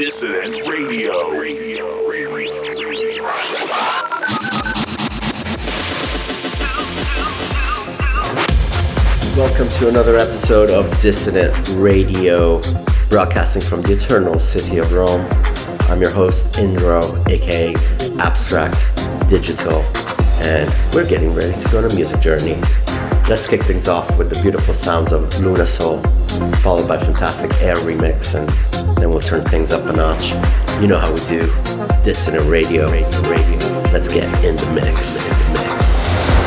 Dissonant Radio. Radio. Welcome to another episode of Dissonant Radio, broadcasting from the eternal city of Rome. I'm your host, Indro, aka Abstract Digital, and we're getting ready to go on a music journey. Let's kick things off with the beautiful sounds of Luna Soul, followed by Fantastic Air Remix and then we'll turn things up a notch. You know how we do. Dissonant radio. Radio. Radio. Let's get in the mix. mix. mix.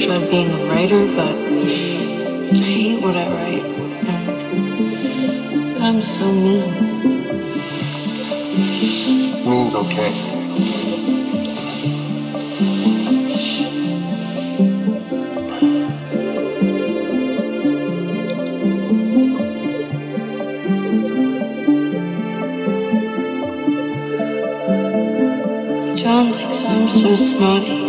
I tried being a writer, but I hate what I write. And I'm so mean. Means okay. John thinks I'm so snotty.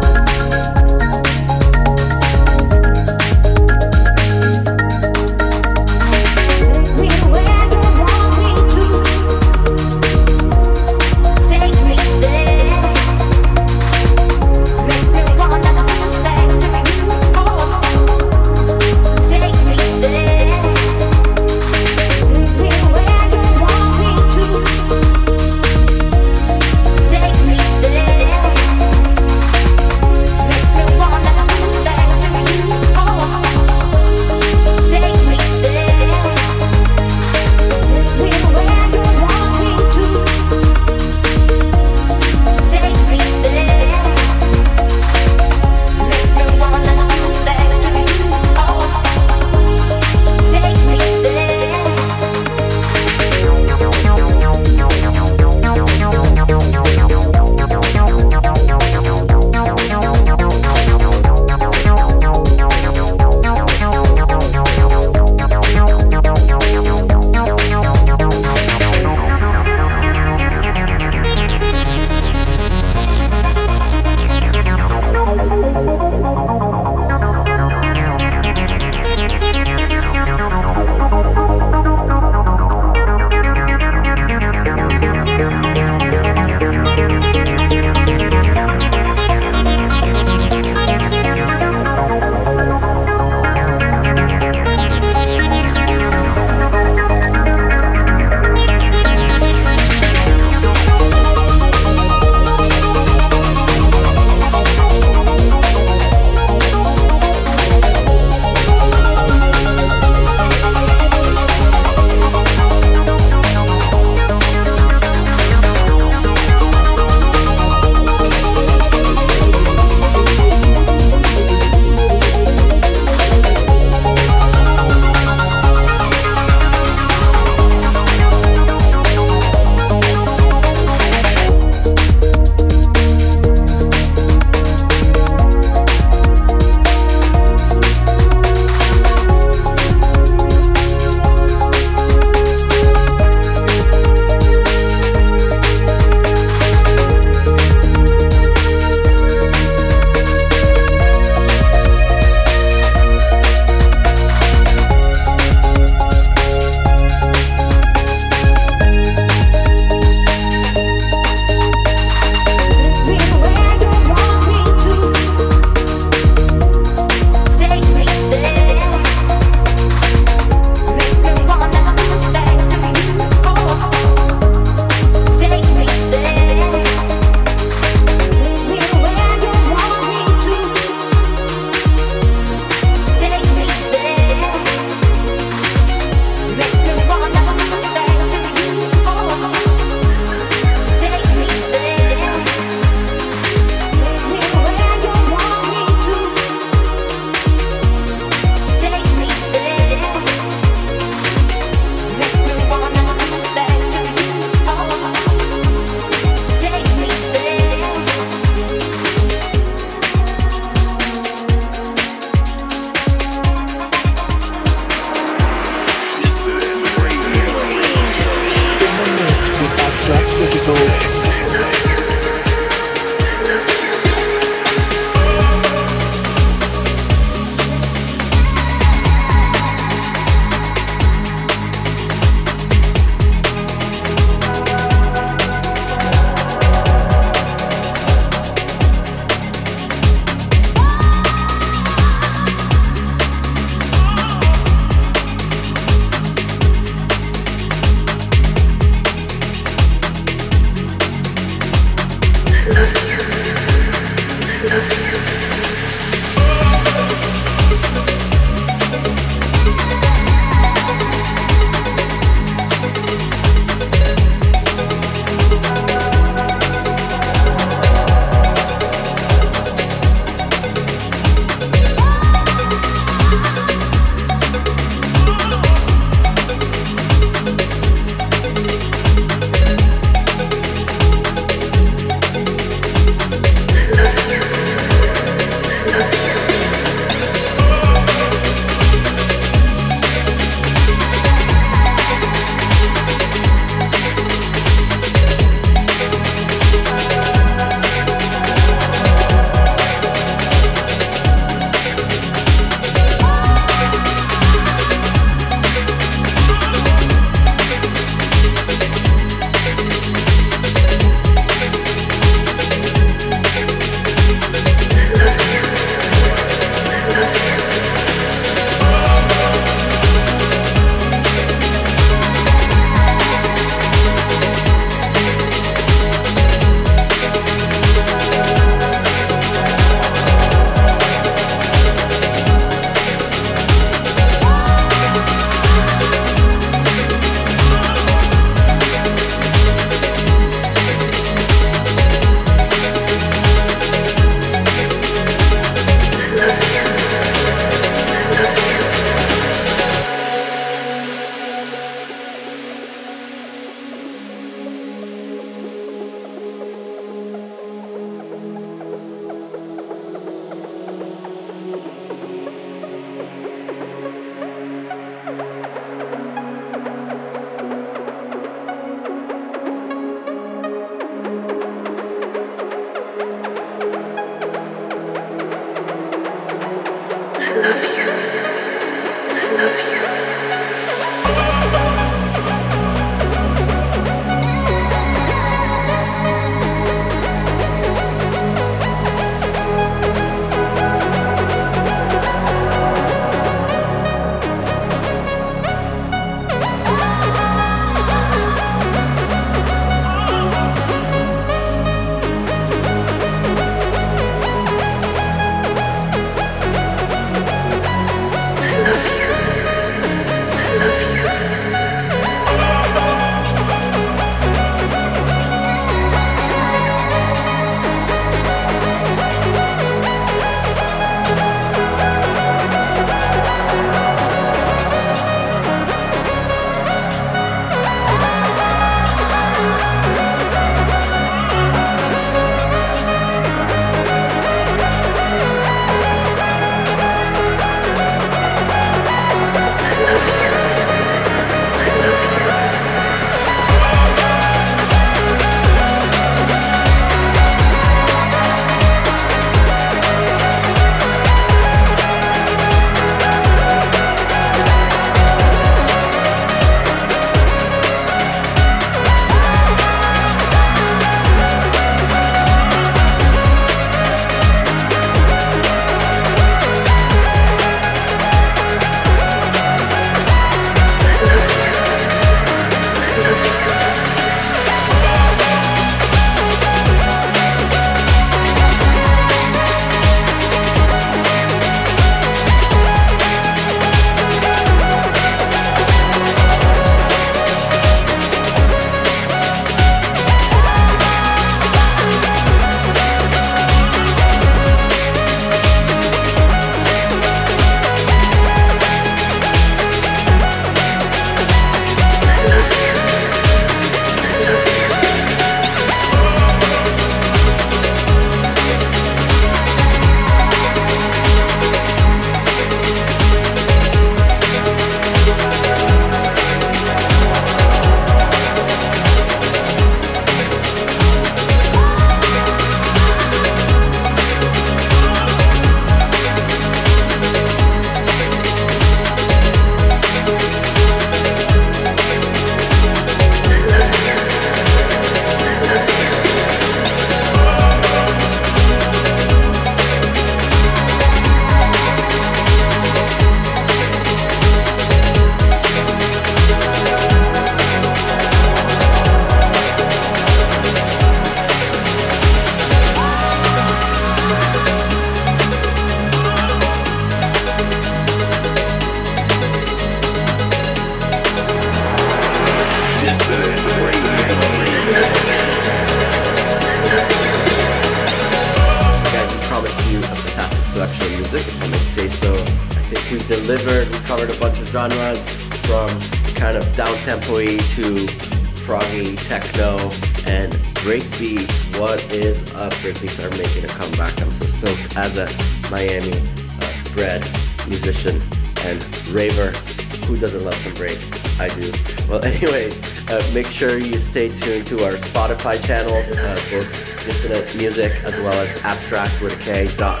Sure you stay tuned to our Spotify channels, uh, both Dissonant Music as well as Abstract with K dot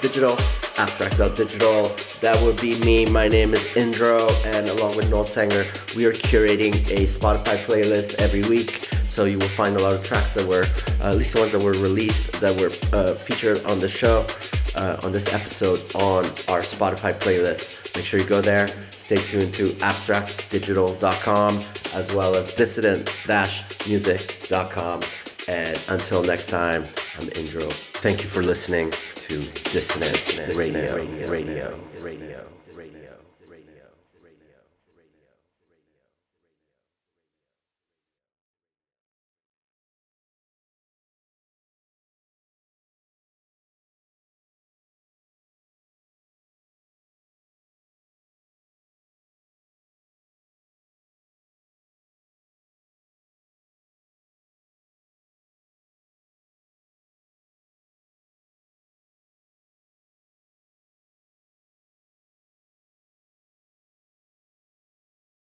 digital, Abstrakt dot digital. That would be me. My name is Indro, and along with Noel Sanger, we are curating a Spotify playlist every week. So you will find a lot of tracks that were, uh, at least the ones that were released, that were uh, featured on the show, uh, on this episode, on our Spotify playlist. Make sure you go there. Stay tuned to abstraktdigital.com as well as dissident-music.com. And until next time, I'm Indro. Thank you for listening to Dissonance Radio. Radio. Radio. Radio.